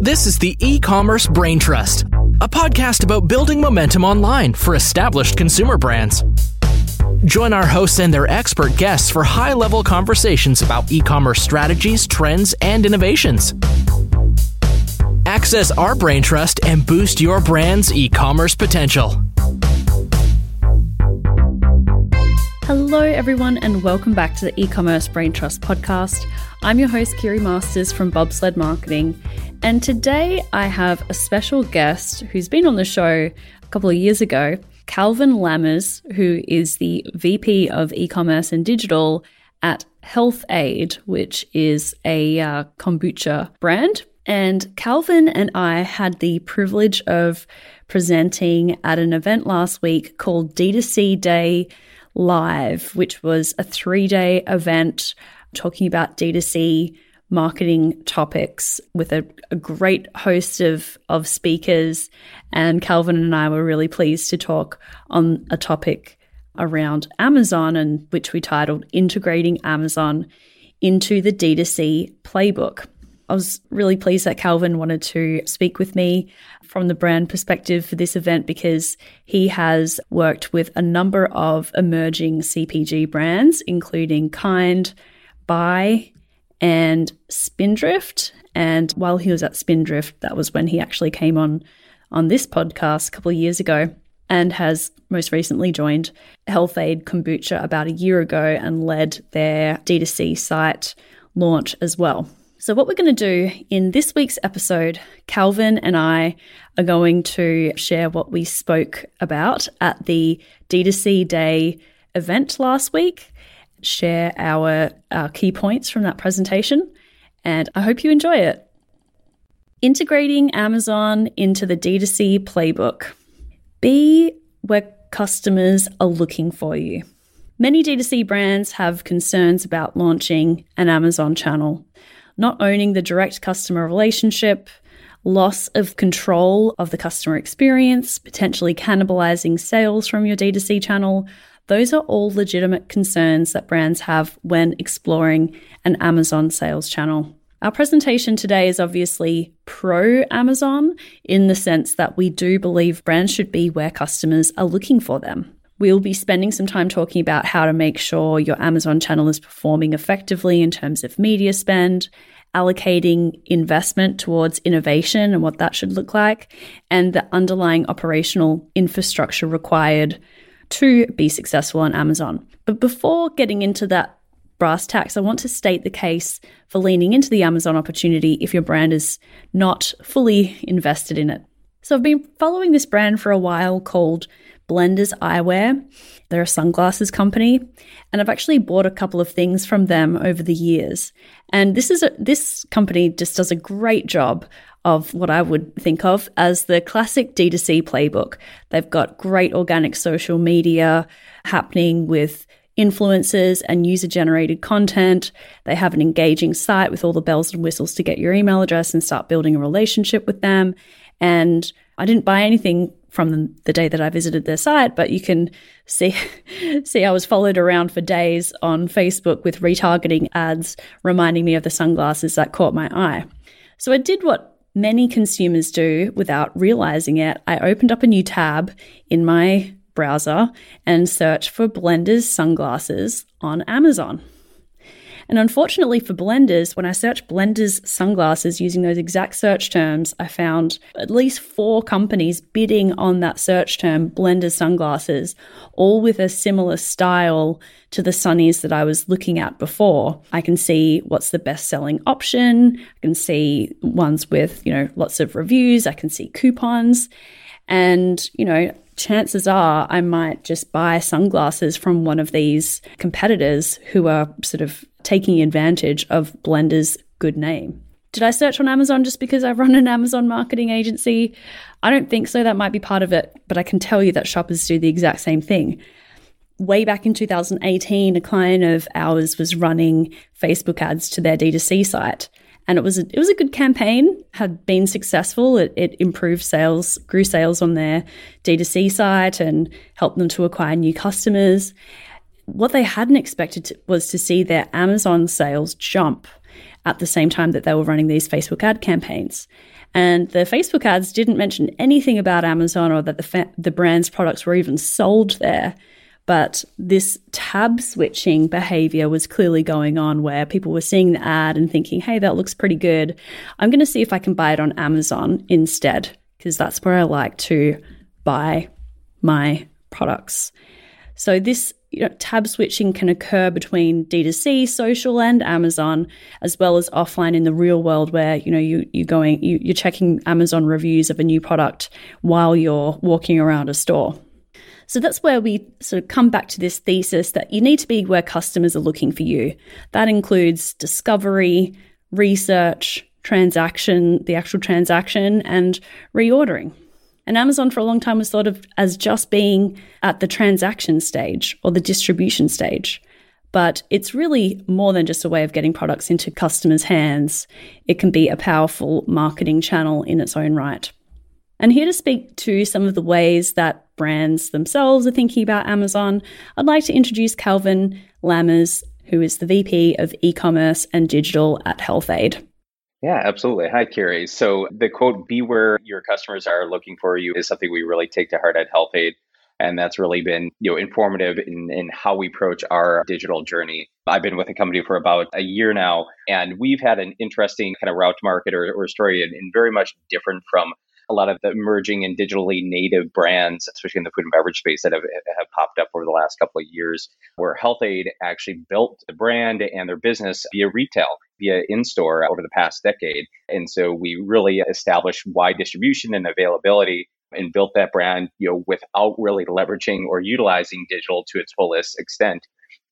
This is the e commerce brain trust, a podcast about building momentum online for established consumer brands. Join our hosts and their expert guests for high level conversations about e commerce strategies, trends, and innovations. Access our brain trust and boost your brand's e commerce potential. Hello, everyone, and welcome back to the e commerce brain trust podcast. I'm your host, Kiri Masters from Bobsled Marketing, and today I have a special guest who's been on the show a couple of years ago, Calvin Lammers, who is the VP of e commerce and digital at Health-Ade, which is a uh, kombucha brand. And Calvin and I had the privilege of presenting at an event last week called D2C Day Live, which was a three day event talking about D2C marketing topics with a, a, great host of, of speakers. And Calvin and I were really pleased to talk on a topic around Amazon and which we titled Integrating Amazon into the D2C Playbook. I was really pleased that Calvin wanted to speak with me from the brand perspective for this event because he has worked with a number of emerging CPG brands, including Kind, Bai, and Spindrift. And while he was at Spindrift, that was when he actually came on on this podcast a couple of years ago and has most recently joined Health-Ade Kombucha about a year ago and led their D2C site launch as well. So, what we're going to do in this week's episode, Calvin and I are going to share what we spoke about at the D2C Day event last week share our, our key points from that presentation, and I hope you enjoy it. Integrating Amazon into the D2C playbook. Be where customers are looking for you. Many D2C brands have concerns about launching an Amazon channel, not owning the direct customer relationship, loss of control of the customer experience, potentially cannibalizing sales from your D2C channel, those are all legitimate concerns that brands have when exploring an Amazon sales channel. Our presentation today is obviously pro Amazon in the sense that we do believe brands should be where customers are looking for them. We'll be spending some time talking about how to make sure your Amazon channel is performing effectively in terms of media spend, allocating investment towards innovation and what that should look like, and the underlying operational infrastructure required to be successful on Amazon. But before getting into that brass tacks, I want to state the case for leaning into the Amazon opportunity if your brand is not fully invested in it. So I've been following this brand for a while called Blenders Eyewear. They're a sunglasses company, and I've actually bought a couple of things from them over the years. And this is a, this company just does a great job of what I would think of as the classic D2C playbook. They've got great organic social media happening with influencers and user generated content. They have an engaging site with all the bells and whistles to get your email address and start building a relationship with them. And I didn't buy anything from the day that I visited their site, but you can see see I was followed around for days on Facebook with retargeting ads reminding me of the sunglasses that caught my eye. So I did what many consumers do without realizing it, I opened up a new tab in my browser and searched for Blenders sunglasses on Amazon. And unfortunately for blenders, when I searched blenders sunglasses using those exact search terms, I found at least four companies bidding on that search term, blenders sunglasses, all with a similar style to the sunnies that I was looking at before. I can see what's the best selling option. I can see ones with, you know, lots of reviews. I can see coupons. And, you know, chances are I might just buy sunglasses from one of these competitors who are sort of taking advantage of Blender's good name. Did I search on Amazon just because I run an Amazon marketing agency? I don't think so. That might be part of it, but I can tell you that shoppers do the exact same thing. Way back in 2018, a client of ours was running Facebook ads to their D2C site. And it was a, it was a good campaign, had been successful. It, it improved sales, grew sales on their D2C site and helped them to acquire new customers what they hadn't expected to, was to see their Amazon sales jump at the same time that they were running these Facebook ad campaigns. And the Facebook ads didn't mention anything about Amazon or that the, fa- the brand's products were even sold there. But this tab switching behavior was clearly going on where people were seeing the ad and thinking, hey, that looks pretty good. I'm going to see if I can buy it on Amazon instead, because that's where I like to buy my products. So this you know, tab switching can occur between D2C, social, and Amazon, as well as offline in the real world, where you know you you going you, you're checking Amazon reviews of a new product while you're walking around a store. So that's where we sort of come back to this thesis that you need to be where customers are looking for you. That includes discovery, research, transaction, the actual transaction, and reordering. And Amazon for a long time was thought of as just being at the transaction stage or the distribution stage. But it's really more than just a way of getting products into customers' hands. It can be a powerful marketing channel in its own right. And here to speak to some of the ways that brands themselves are thinking about Amazon, I'd like to introduce Calvin Lammers, who is the VP of e commerce and digital at Health-Ade. Yeah, absolutely. Hi, Kiri. So the quote, be where your customers are looking for you, is something we really take to heart at Health-Ade. And that's really been you know informative in, in how we approach our digital journey. I've been with the company for about a year now, and we've had an interesting kind of route to market or, or story and, and very much different from a lot of the emerging and digitally native brands, especially in the food and beverage space, that have, have popped up over the last couple of years, where Health-Ade actually built the brand and their business via retail, via in store over the past decade. And so we really established wide distribution and availability and built that brand, you know, without really leveraging or utilizing digital to its fullest extent.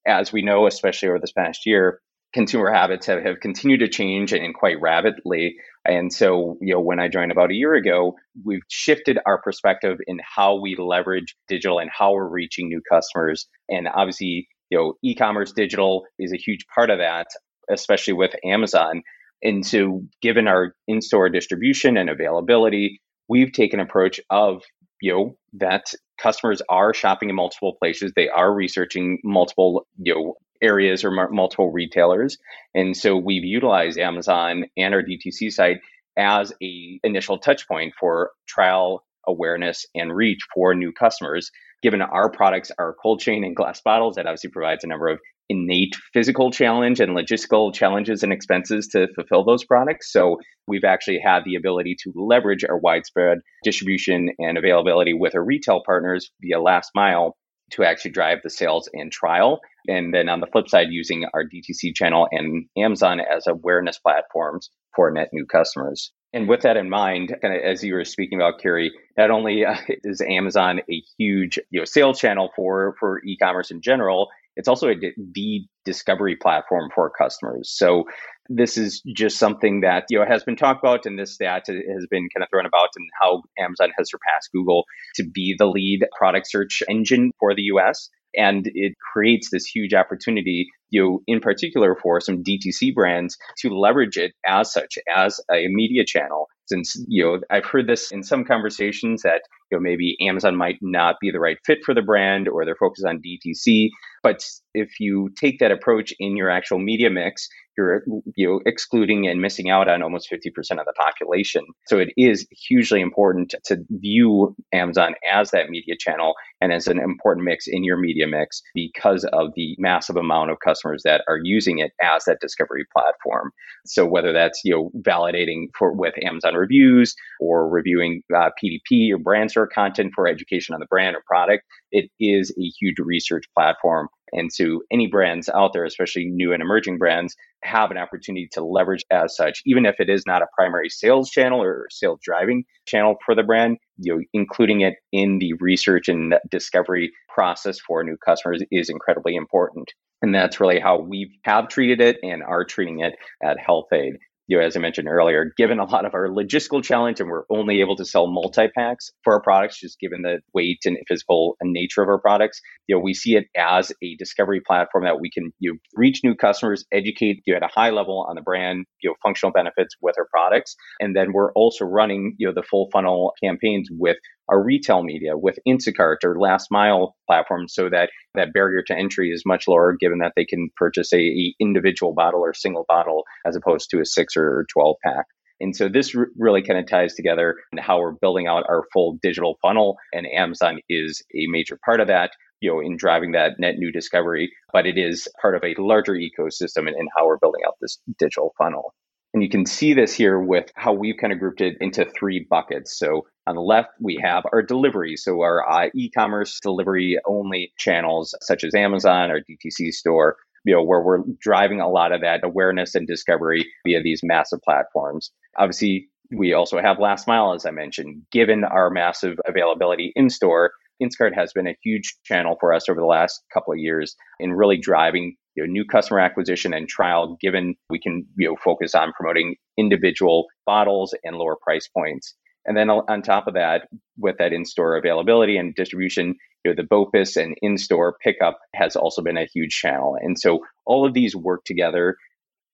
As we know, especially over this past year, consumer habits have, have continued to change and quite rapidly. And so, you know, when I joined about a year ago, we've shifted our perspective in how we leverage digital and how we're reaching new customers. And obviously, you know, e-commerce digital is a huge part of that, especially with Amazon. And so, given our in-store distribution and availability, we've taken approach of you know that customers are shopping in multiple places they are researching multiple you know areas or m- multiple retailers. And so we've utilized Amazon and our DTC site as a initial touch point for trial awareness and reach for new customers. Given our products are cold chain and glass bottles, that obviously provides a number of innate physical challenge and logistical challenges and expenses to fulfill those products. So we've actually had the ability to leverage our widespread distribution and availability with our retail partners via last mile to actually drive the sales and trial. And then on the flip side, using our DTC channel and Amazon as awareness platforms for net new customers. And with that in mind, kind of as you were speaking about, Kiri, not only uh, is Amazon a huge you know sales channel for for e-commerce in general, it's also a the discovery platform for customers. So this is just something that you know has been talked about, and this stat has been kind of thrown about, and how Amazon has surpassed Google to be the lead product search engine for the U.S. And it creates this huge opportunity, you know, in particular for some DTC brands to leverage it as such, as a media channel. Since, you know, I've heard this in some conversations that, you know, maybe Amazon might not be the right fit for the brand or they're focused on DTC. But if you take that approach in your actual media mix, you're you know, excluding and missing out on almost 50% of the population. So it is hugely important to view Amazon as that media channel and as an important mix in your media mix because of the massive amount of customers that are using it as that discovery platform. So whether that's you know validating for with Amazon reviews or reviewing uh, PDP or brand store content for education on the brand or product, it is a huge research platform. And so any brands out there, especially new and emerging brands, have an opportunity to leverage as such, even if it is not a primary sales channel or sales driving channel for the brand, you know, including it in the research and discovery process for new customers is incredibly important. And that's really how we have treated it and are treating it at Health-Ade you know, as I mentioned earlier, given a lot of our logistical challenge and we're only able to sell multi-packs for our products, just given the weight and physical nature of our products, you know, we see it as a discovery platform that we can you know, reach new customers, educate you at a high level on the brand, you know, functional benefits with our products. And then we're also running, you know, the full funnel campaigns with our retail media with Instacart or last mile platforms so that that barrier to entry is much lower given that they can purchase a, a individual bottle or single bottle as opposed to a six or 12 pack. And so this r- really kind of ties together how we're building out our full digital funnel and Amazon is a major part of that you know, in driving that net new discovery, but it is part of a larger ecosystem in how we're building out this digital funnel. And you can see this here with how we've kind of grouped it into three buckets. So on the left, we have our delivery. So our uh, e-commerce delivery only channels such as Amazon or DTC store, you know, where we're driving a lot of that awareness and discovery via these massive platforms. Obviously, we also have last mile, as I mentioned, given our massive availability in store Instacart has been a huge channel for us over the last couple of years in really driving you know, new customer acquisition and trial, given we can you know, focus on promoting individual bottles and lower price points. And then on top of that, with that in-store availability and distribution, you know, the BOPIS and in-store pickup has also been a huge channel. And so all of these work together.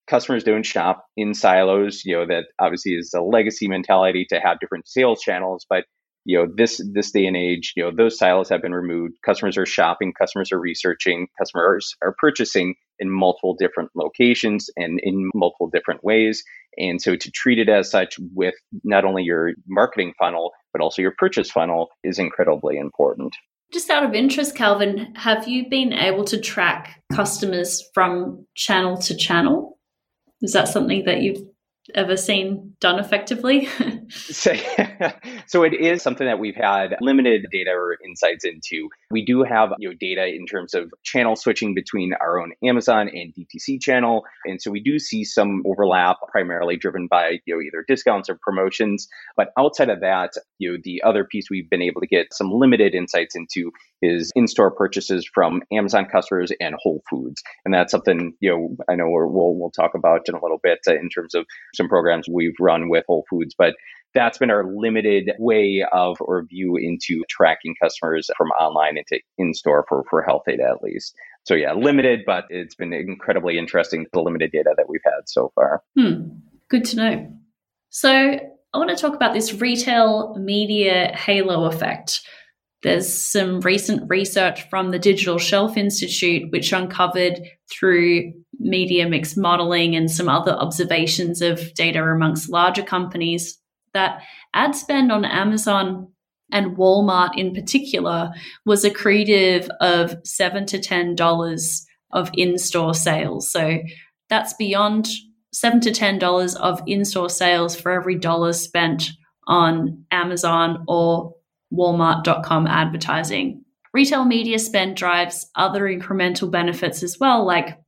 Customers don't shop in silos. You know, that obviously is a legacy mentality to have different sales channels, but you know this this day and age you know those silos have been removed. Customers are shopping customers are researching customers are purchasing in multiple different locations and in multiple different ways. And so to treat it as such with not only your marketing funnel but also your purchase funnel is incredibly important. Just out of interest calvin have you been able to track customers from channel to channel? Is that something that you've ever seen done effectively? so, so it is something that we've had limited data or insights into. We do have you know data in terms of channel switching between our own Amazon and DTC channel, and so we do see some overlap, primarily driven by you know either discounts or promotions. But outside of that, you know the other piece we've been able to get some limited insights into is in-store purchases from Amazon customers and Whole Foods, and that's something you know I know we'll we'll talk about in a little bit uh, in terms of some programs we've run with Whole Foods, but that's been our limited way of or view into tracking customers from online into in-store for for health data at least. So yeah, limited, but it's been incredibly interesting the limited data that we've had so far. Hmm. Good to know. So I want to talk about this retail media halo effect. There's some recent research from the Digital Shelf Institute, which uncovered through media mix modeling and some other observations of data amongst larger companies that ad spend on Amazon and Walmart in particular was accretive of seven to ten dollars of in-store sales. So that's beyond seven to ten dollars of in-store sales for every dollar spent on Amazon or Walmart.com advertising. Retail media spend drives other incremental benefits as well, like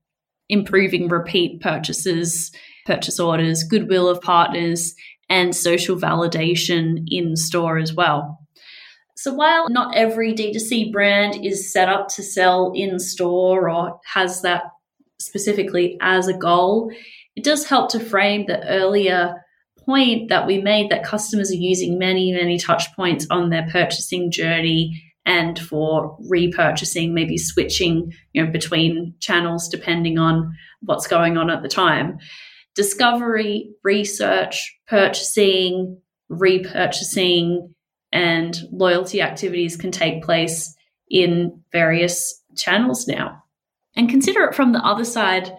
improving repeat purchases, purchase orders, goodwill of partners, and social validation in store as well. So, while not every D2C brand is set up to sell in store or has that specifically as a goal, it does help to frame the earlier point that we made that customers are using many, many touch points on their purchasing journey and for repurchasing, maybe switching, you know, between channels depending on what's going on at the time. Discovery, research, purchasing, repurchasing, and loyalty activities can take place in various channels now. And consider it from the other side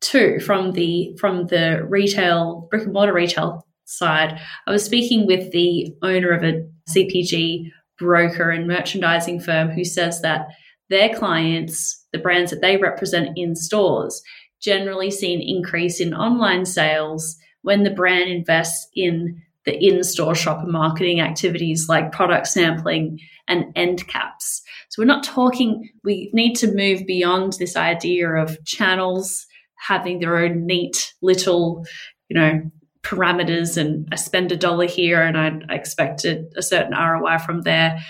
too from the from the retail brick and mortar retail side. I was speaking with the owner of a CPG broker and merchandising firm who says that their clients, the brands that they represent in stores, generally see an increase in online sales when the brand invests in the in-store shopper marketing activities like product sampling and end caps. So we're not talking we need to move beyond this idea of channels having their own neat little, you know, parameters and I spend a dollar here and I, expect a, a certain ROI from there.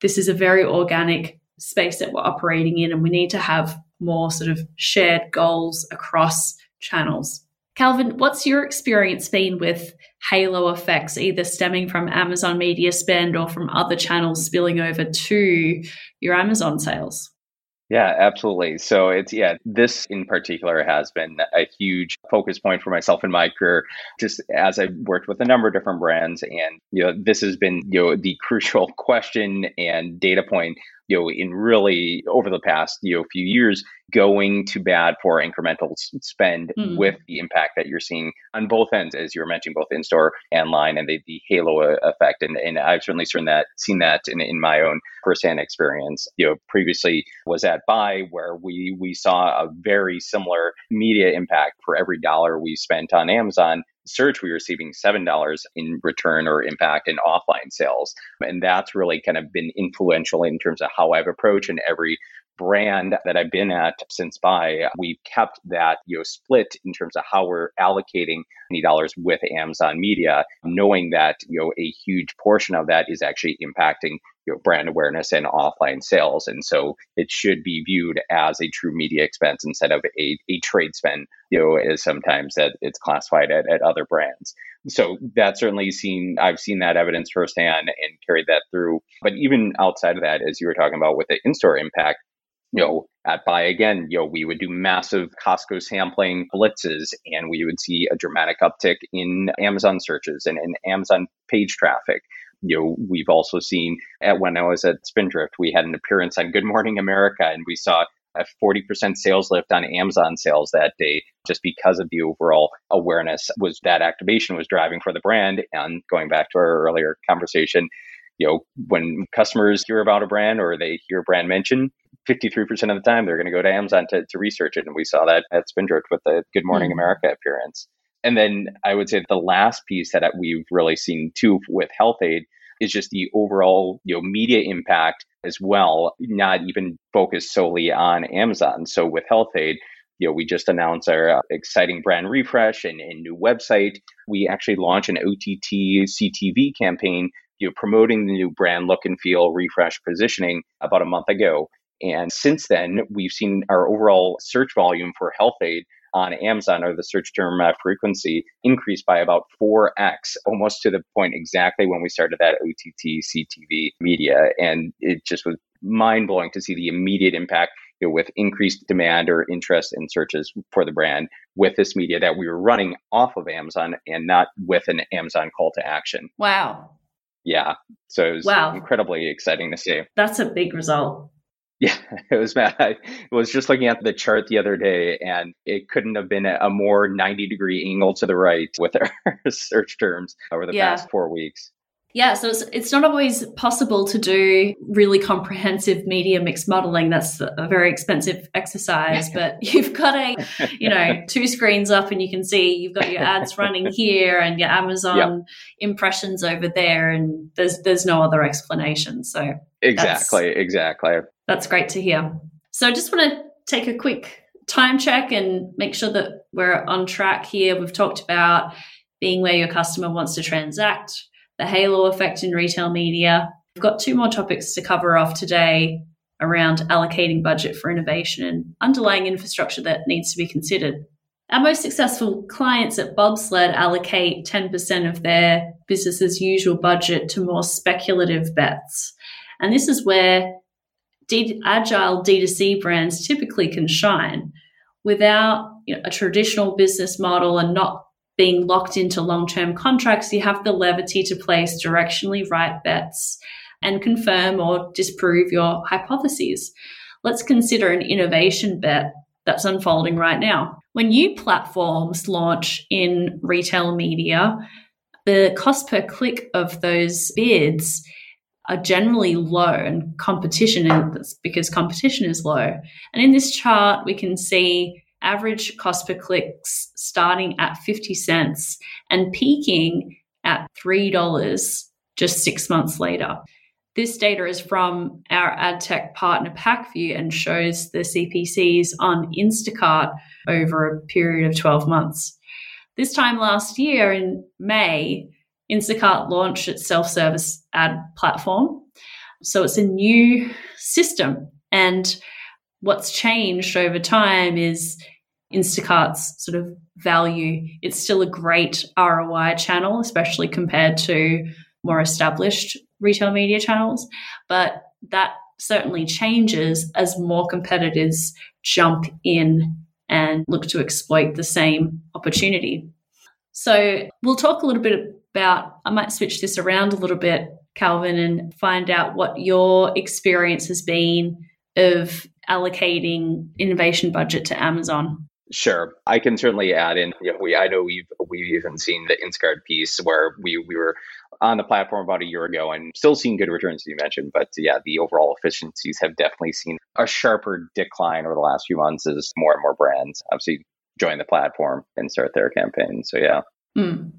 This is a very organic space that we're operating in, and we need to have more sort of shared goals across channels. Calvin, what's your experience been with halo effects, either stemming from Amazon media spend or from other channels spilling over to your Amazon sales? Yeah, absolutely. So it's, yeah, this in particular has been a huge focus point for myself in my career, just as I've worked with a number of different brands. And, you know, this has been, you know, the crucial question and data point you know, in really over the past you know few years, going to bad for incremental spend mm. with the impact that you're seeing on both ends, as you were mentioning, both in store and line, and the, the halo effect. And, and I've certainly seen that seen that in, in my own firsthand experience. You know, previously was at Bai where we we saw a very similar media impact for every dollar we spent on Amazon search, we were receiving $7 in return or impact in offline sales. And that's really kind of been influential in terms of how I've approached and every brand that I've been at since Bai, we've kept that you know split in terms of how we're allocating any dollars with Amazon Media, knowing that you know a huge portion of that is actually impacting you know, brand awareness and offline sales, and so it should be viewed as a true media expense instead of a, a trade spend. You know, as sometimes that it's classified at, at other brands. So that's certainly seen. I've seen that evidence firsthand and carried that through. But even outside of that, as you were talking about with the in-store impact, you know, at Bai again, you know, we would do massive Costco sampling blitzes and we would see a dramatic uptick in Amazon searches and, in Amazon page traffic. You know, we've also seen at when I was at Spindrift, we had an appearance on Good Morning America and we saw a 40% sales lift on Amazon sales that day just because of the overall awareness was that activation was driving for the brand. And going back to our earlier conversation, you know, when customers hear about a brand or they hear a brand mentioned, 53% of the time they're going to go to Amazon to, to research it. And we saw that at Spindrift with the Good Morning mm America appearance. And then I would say the last piece that we've really seen too with Health-Ade is just the overall you know media impact as well, not even focused solely on Amazon. So with Health-Ade, you know, we just announced our uh, exciting brand refresh and, and new website. We actually launched an OTT CTV campaign, you know, promoting the new brand look and feel refresh positioning about a month ago. And since then, we've seen our overall search volume for Health-Ade on Amazon or the search term uh, frequency increased by about 4x, almost to the point exactly when we started that OTT CTV media. And it just was mind blowing to see the immediate impact you know, with increased demand or interest in searches for the brand with this media that we were running off of Amazon and not with an Amazon call to action. Wow. Yeah. So it was wow. incredibly exciting to see. That's a big result. Yeah, it was bad. I was just looking at the chart the other day, and it couldn't have been a more 90 degree angle to the right with our search terms over the yeah. past four weeks. Yeah, so it's, it's not always possible to do really comprehensive media mix modeling. That's a very expensive exercise, but you've got a, you know, two screens up and you can see you've got your ads running here and your Amazon yep. impressions over there, and there's there's no other explanation. So exactly, exactly. That's great to hear. So I just want to take a quick time check and make sure that we're on track here. We've talked about being where your customer wants to transact, the halo effect in retail media. We've got two more topics to cover off today around allocating budget for innovation and underlying infrastructure that needs to be considered. Our most successful clients at Bobsled allocate 10% of their business as usual budget to more speculative bets. And this is where Agile D2C brands typically can shine without you know, a traditional business model and not being locked into long term contracts. You have the levity to place directionally right bets and confirm or disprove your hypotheses. Let's consider an innovation bet that's unfolding right now. When new platforms launch in retail media, the cost per click of those bids are generally low and competition is because competition is low. And in this chart, we can see average cost per clicks starting at 50 cents and peaking at $3 just six months later. This data is from our ad tech partner Pacvue and shows the CPCs on Instacart over a period of 12 months. This time last year in May, Instacart launched its self service ad platform. So it's a new system. And what's changed over time is Instacart's sort of value. It's still a great ROI channel, especially compared to more established retail media channels. But that certainly changes as more competitors jump in and look to exploit the same opportunity. So we'll talk a little bit about, I might switch this around a little bit, Calvin, and find out what your experience has been of allocating innovation budget to Amazon. Sure, I can certainly add in. You know, we I know we've we've even seen the Instacart piece where we we were on the platform about a year ago and still seeing good returns, as you mentioned. But yeah, the overall efficiencies have definitely seen a sharper decline over the last few months as more and more brands obviously join the platform and start their campaign. So yeah. Mm.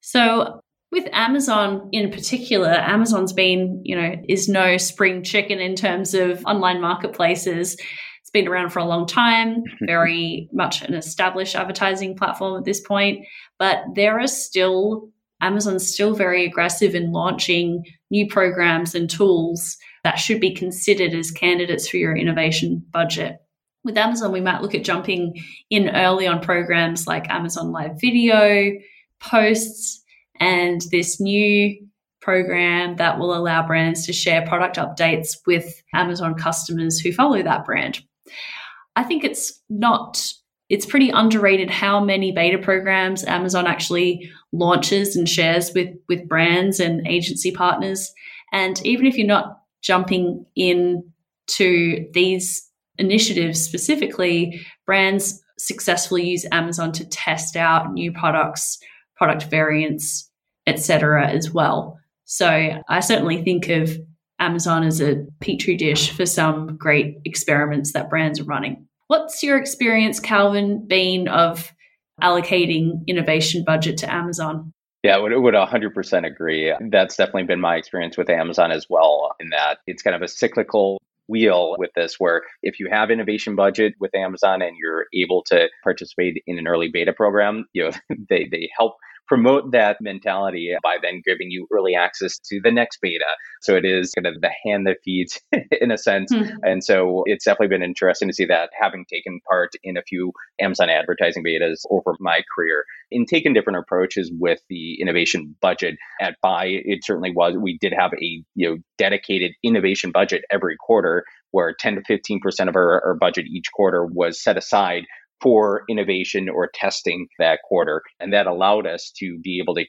So with Amazon in particular, Amazon's been, you know, is no spring chicken in terms of online marketplaces. It's been around for a long time, very much an established advertising platform at this point, but there are still Amazon's still very aggressive in launching new programs and tools that should be considered as candidates for your innovation budget. With Amazon, we might look at jumping in early on programs like Amazon Live Video, posts, and this new program that will allow brands to share product updates with Amazon customers who follow that brand. I think it's not it's pretty underrated how many beta programs Amazon actually launches and shares with with brands and agency partners. And even if you're not jumping in to these initiatives specifically, brands successfully use Amazon to test out new products, product variants, etc. as well. So I certainly think of Amazon as a petri dish for some great experiments that brands are running. What's your experience, Calvin, been of allocating innovation budget to Amazon? Yeah, I would, would 100% agree. That's definitely been my experience with Amazon as well, in that it's kind of a cyclical wheel with this where if you have innovation budget with Amazon and you're able to participate in an early beta program, you know, they, they help promote that mentality by then giving you early access to the next beta. So it is kind of the hand that feeds in a sense. Mm-hmm. And so it's definitely been interesting to see that having taken part in a few Amazon advertising betas over my career in taking different approaches with the innovation budget at Bai it certainly was we did have a you know dedicated innovation budget every quarter where 10 to 15% of our, our budget each quarter was set aside for innovation or testing that quarter. And that allowed us to be able to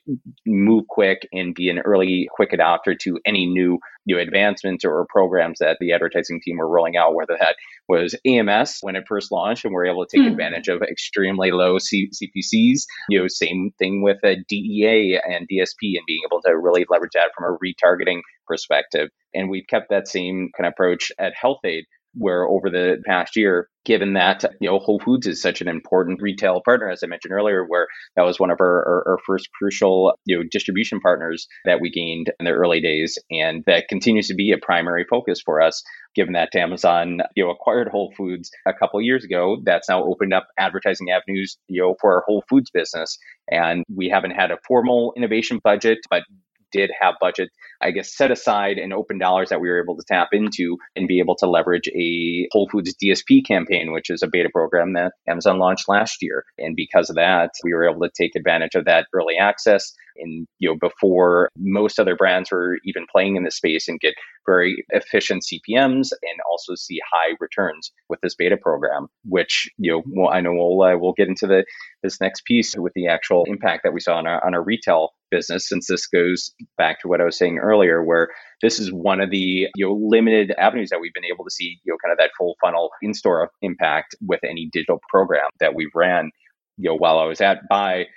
move quick and be an early, quick adopter to any new new advancements or programs that the advertising team were rolling out, whether that was AMS when it first launched and we are able to take mm. advantage of extremely low C- CPCs. You know, same thing with a DEA and DSP and being able to really leverage that from a retargeting perspective. And we've kept that same kind of approach at Health-Ade where over the past year, given that you know Whole Foods is such an important retail partner, as I mentioned earlier, where that was one of our, our, our, first crucial you know distribution partners that we gained in the early days, and that continues to be a primary focus for us. Given that Amazon you know acquired Whole Foods a couple years ago, that's now opened up advertising avenues you know for our Whole Foods business, and we haven't had a formal innovation budget, but did have budget, I guess, set aside and open dollars that we were able to tap into and be able to leverage a Whole Foods DSP campaign, which is a beta program that Amazon launched last year. And because of that, we were able to take advantage of that early access in you know before most other brands were even playing in this space and get very efficient CPMS and also see high returns with this beta program. Which you know well, I know we'll uh, we'll get into the this next piece with the actual impact that we saw on our on our retail business since this goes back to what I was saying earlier where this is one of the you know limited avenues that we've been able to see you know kind of that full funnel in-store impact with any digital program that we've ran you know while I was at Bai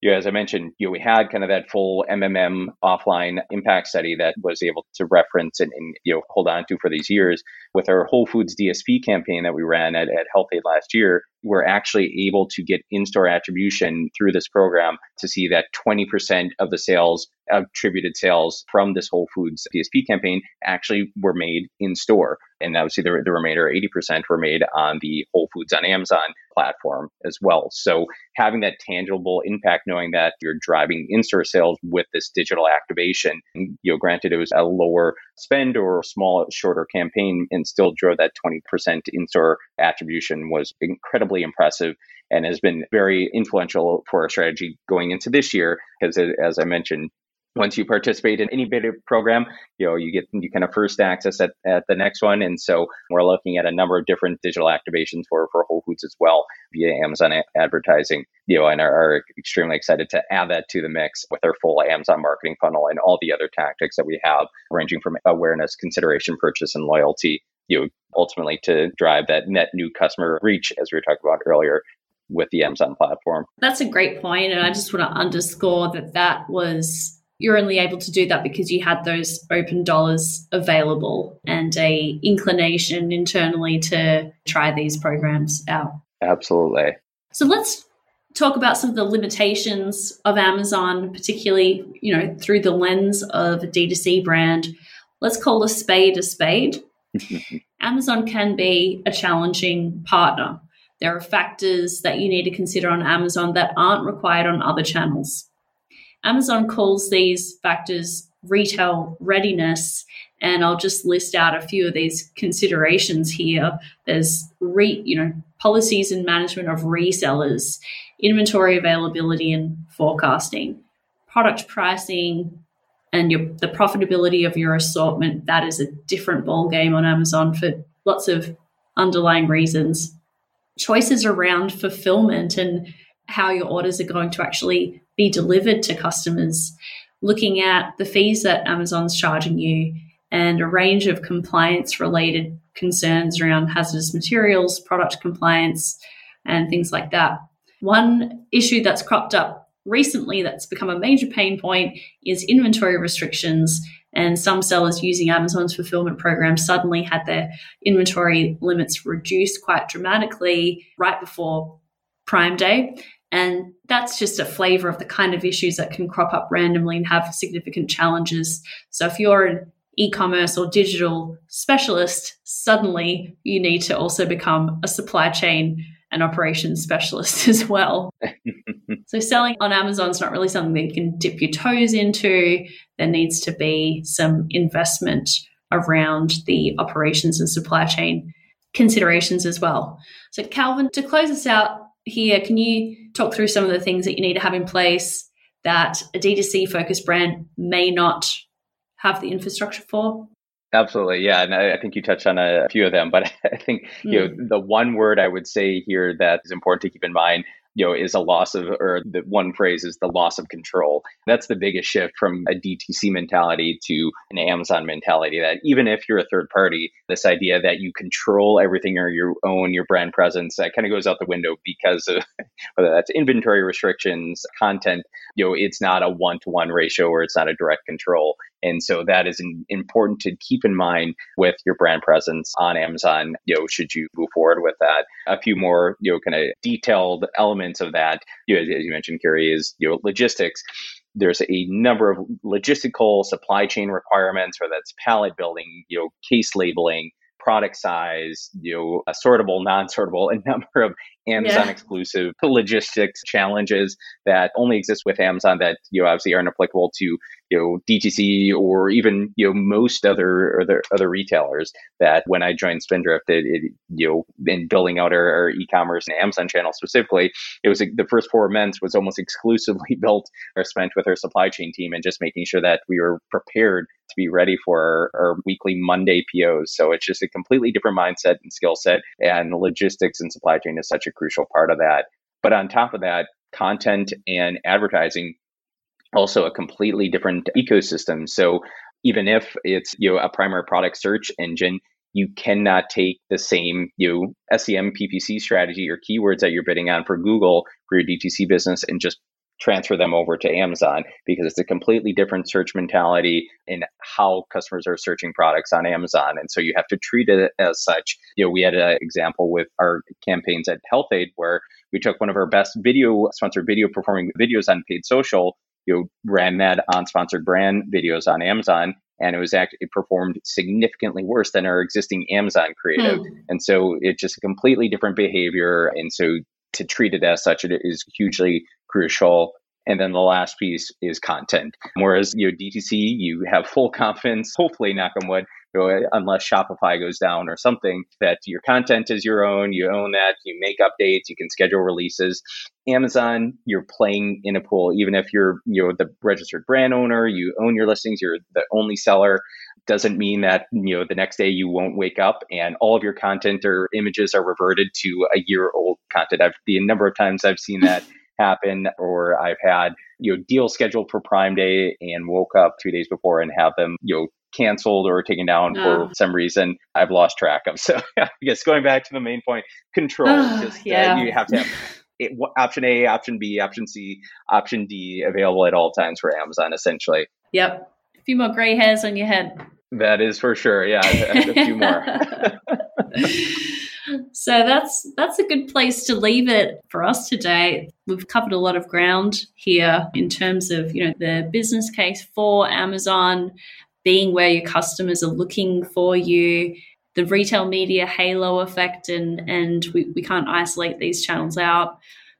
you know, as I mentioned, you know, we had kind of that full MMM offline impact study that was able to reference and, and, you know hold on to for these years. With our Whole Foods DSP campaign that we ran at, at Health-Ade last year, we're actually able to get in-store attribution through this program to see that 20% of the sales attributed sales from this Whole Foods DSP campaign actually were made in store. And obviously the, the remainder 80% were made on the Whole Foods on Amazon platform as well. So having that tangible impact, knowing that you're driving in-store sales with this digital activation, you know, granted it was a lower spend or a small, shorter campaign and still drove that 20% in-store attribution was incredibly impressive and has been very influential for our strategy going into this year. Because as I mentioned, once you participate in any beta program, you know, you get you kind of first access at, at the next one. And so we're looking at a number of different digital activations for, for Whole Foods as well via Amazon advertising, you know, and are, are extremely excited to add that to the mix with our full Amazon marketing funnel and all the other tactics that we have, ranging from awareness, consideration, purchase, and loyalty, you know, ultimately to drive that net new customer reach, as we were talking about earlier, with the Amazon platform. That's a great point, and I just want to underscore that that was you're only able to do that because you had those open dollars available and a inclination internally to try these programs out. Absolutely. So let's talk about some of the limitations of Amazon, particularly, you know, through the lens of a D2C brand. Let's call a spade a spade. Amazon can be a challenging partner. There are factors that you need to consider on Amazon that aren't required on other channels. Amazon calls these factors retail readiness. And I'll just list out a few of these considerations here. There's re, you know, policies and management of resellers, inventory availability and forecasting, product pricing, and your the profitability of your assortment. That is a different ball game on Amazon for lots of underlying reasons. Choices around fulfillment and how your orders are going to actually be delivered to customers, looking at the fees that Amazon's charging you and a range of compliance related concerns around hazardous materials, product compliance, and things like that. One issue that's cropped up recently that's become a major pain point is inventory restrictions. And some sellers using Amazon's fulfillment program suddenly had their inventory limits reduced quite dramatically right before Prime Day. And that's just a flavor of the kind of issues that can crop up randomly and have significant challenges. So if you're an e-commerce or digital specialist, suddenly you need to also become a supply chain and operations specialist as well. so selling on Amazon is not really something that you can dip your toes into. There needs to be some investment around the operations and supply chain considerations as well. So Calvin, to close us out, here, can you talk through some of the things that you need to have in place that a D2C focused brand may not have the infrastructure for? Absolutely, yeah, and I, I think you touched on a, a, few of them, but I think you mm. know hmm. the one word I would say here that is important to keep in mind you know, is a loss of, or the one phrase is the loss of control. That's the biggest shift from a DTC mentality to an Amazon mentality that even if you're a third party, this idea that you control everything or your own, your brand presence, that kind of goes out the window because of whether that's inventory restrictions, content, you know, it's not a one to one ratio or it's not a direct control. And so that is important to keep in mind with your brand presence on Amazon, you know, should you move forward with that. A few more, you know, kind of detailed elements of that, you know, as you mentioned, Kiri, is, you know, logistics there's a number of logistical supply chain requirements, whether that's pallet building, you know, case labeling, product size, you know, sortable, non-sortable, a number of Amazon yeah. exclusive logistics challenges that only exist with Amazon that you know obviously aren't applicable to you know DTC or even you know most other other other retailers. That when I joined Spindrift, it, it you know in building out our, our, e-commerce and Amazon channel specifically, it was the first four months was almost exclusively built or spent with our supply chain team and just making sure that we were prepared to be ready for our, our weekly Monday POs. So it's just a completely different mindset and skill set, and logistics and supply chain is such a crucial part of that. But on top of that, content and advertising also a completely different ecosystem. So even if it's you know a primary product search engine, you cannot take the same you know, SEM PPC strategy or keywords that you're bidding on for Google for your DTC business and just transfer them over to Amazon because it's a completely different search mentality in how customers are searching products on Amazon. And so you have to treat it as such. You know, we had an example with our campaigns at Health-Ade where we took one of our best video sponsored video performing videos on paid social, you know, ran that on sponsored brand videos on Amazon and it was actually it performed significantly worse than our existing Amazon creative. Hmm. And so it's just a completely different behavior. And so to treat it as such, it is hugely crucial. And then the last piece is content. Whereas you know DTC, you have full confidence, hopefully knock on wood, you know, unless Shopify goes down or something, that your content is your own, you own that, you make updates, you can schedule releases. Amazon, you're playing in a pool, even if you're you know the registered brand owner, you own your listings, you're the only seller. Doesn't mean that you know the next day you won't wake up and all of your content or images are reverted to a year old content. I've the number of times I've seen that happen, or I've had you know deals scheduled for Prime Day and woke up two days before and have them you know canceled or taken down oh. for some reason I've lost track of. So I guess going back to the main point, control. Oh, just uh, yeah. Uh, you have to have it, option A, option B, option C, option D available at all times for Amazon. Essentially. Yep. A few more gray hairs on your head. That is for sure. Yeah, a few more. so that's that's a good place to leave it for us today. We've covered a lot of ground here in terms of you know the business case for Amazon being where your customers are looking for you, the retail media halo effect, and and we, we can't isolate these channels out.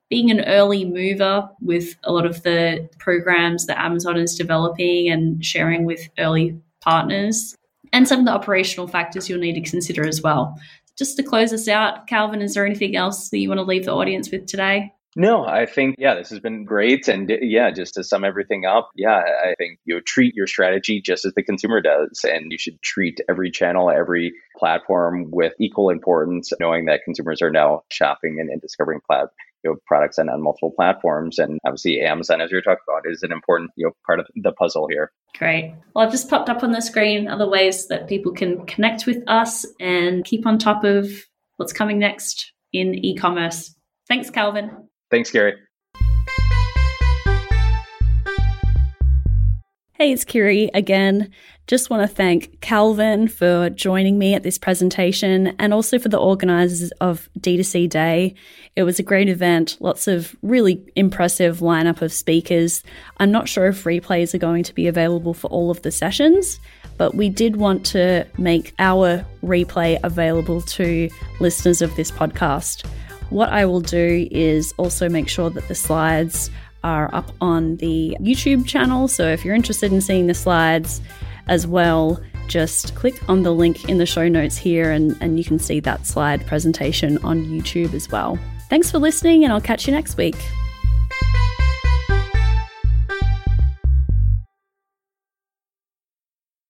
Being an early mover with a lot of the programs that Amazon is developing and sharing with early partners, and some of the operational factors you'll need to consider as well just to close us out, Calvin, is there anything else that you want to leave the audience with today? No, I think, yeah, this has been great. And yeah, just to sum everything up, yeah, I think you treat your strategy just as the consumer does. And you should treat every channel, every platform with equal importance, knowing that consumers are now shopping and, and discovering cloud you know, products and on multiple platforms. And obviously, Amazon, as you're talking about, is an important you know, part of the puzzle here. Great. Well, I've just popped up on the screen other ways that people can connect with us and keep on top of what's coming next in e commerce. Thanks, Calvin. Thanks, Kiri. Hey, it's Kiri again. Just want to thank Calvin for joining me at this presentation and also for the organisers of D2C Day. It was a great event, lots of really impressive lineup of speakers. I'm not sure if replays are going to be available for all of the sessions, but we did want to make our replay available to listeners of this podcast. What I will do is also make sure that the slides are up on the YouTube channel. So if you're interested in seeing the slides as well, just click on the link in the show notes here and, and you can see that slide presentation on YouTube as well. Thanks for listening, and I'll catch you next week.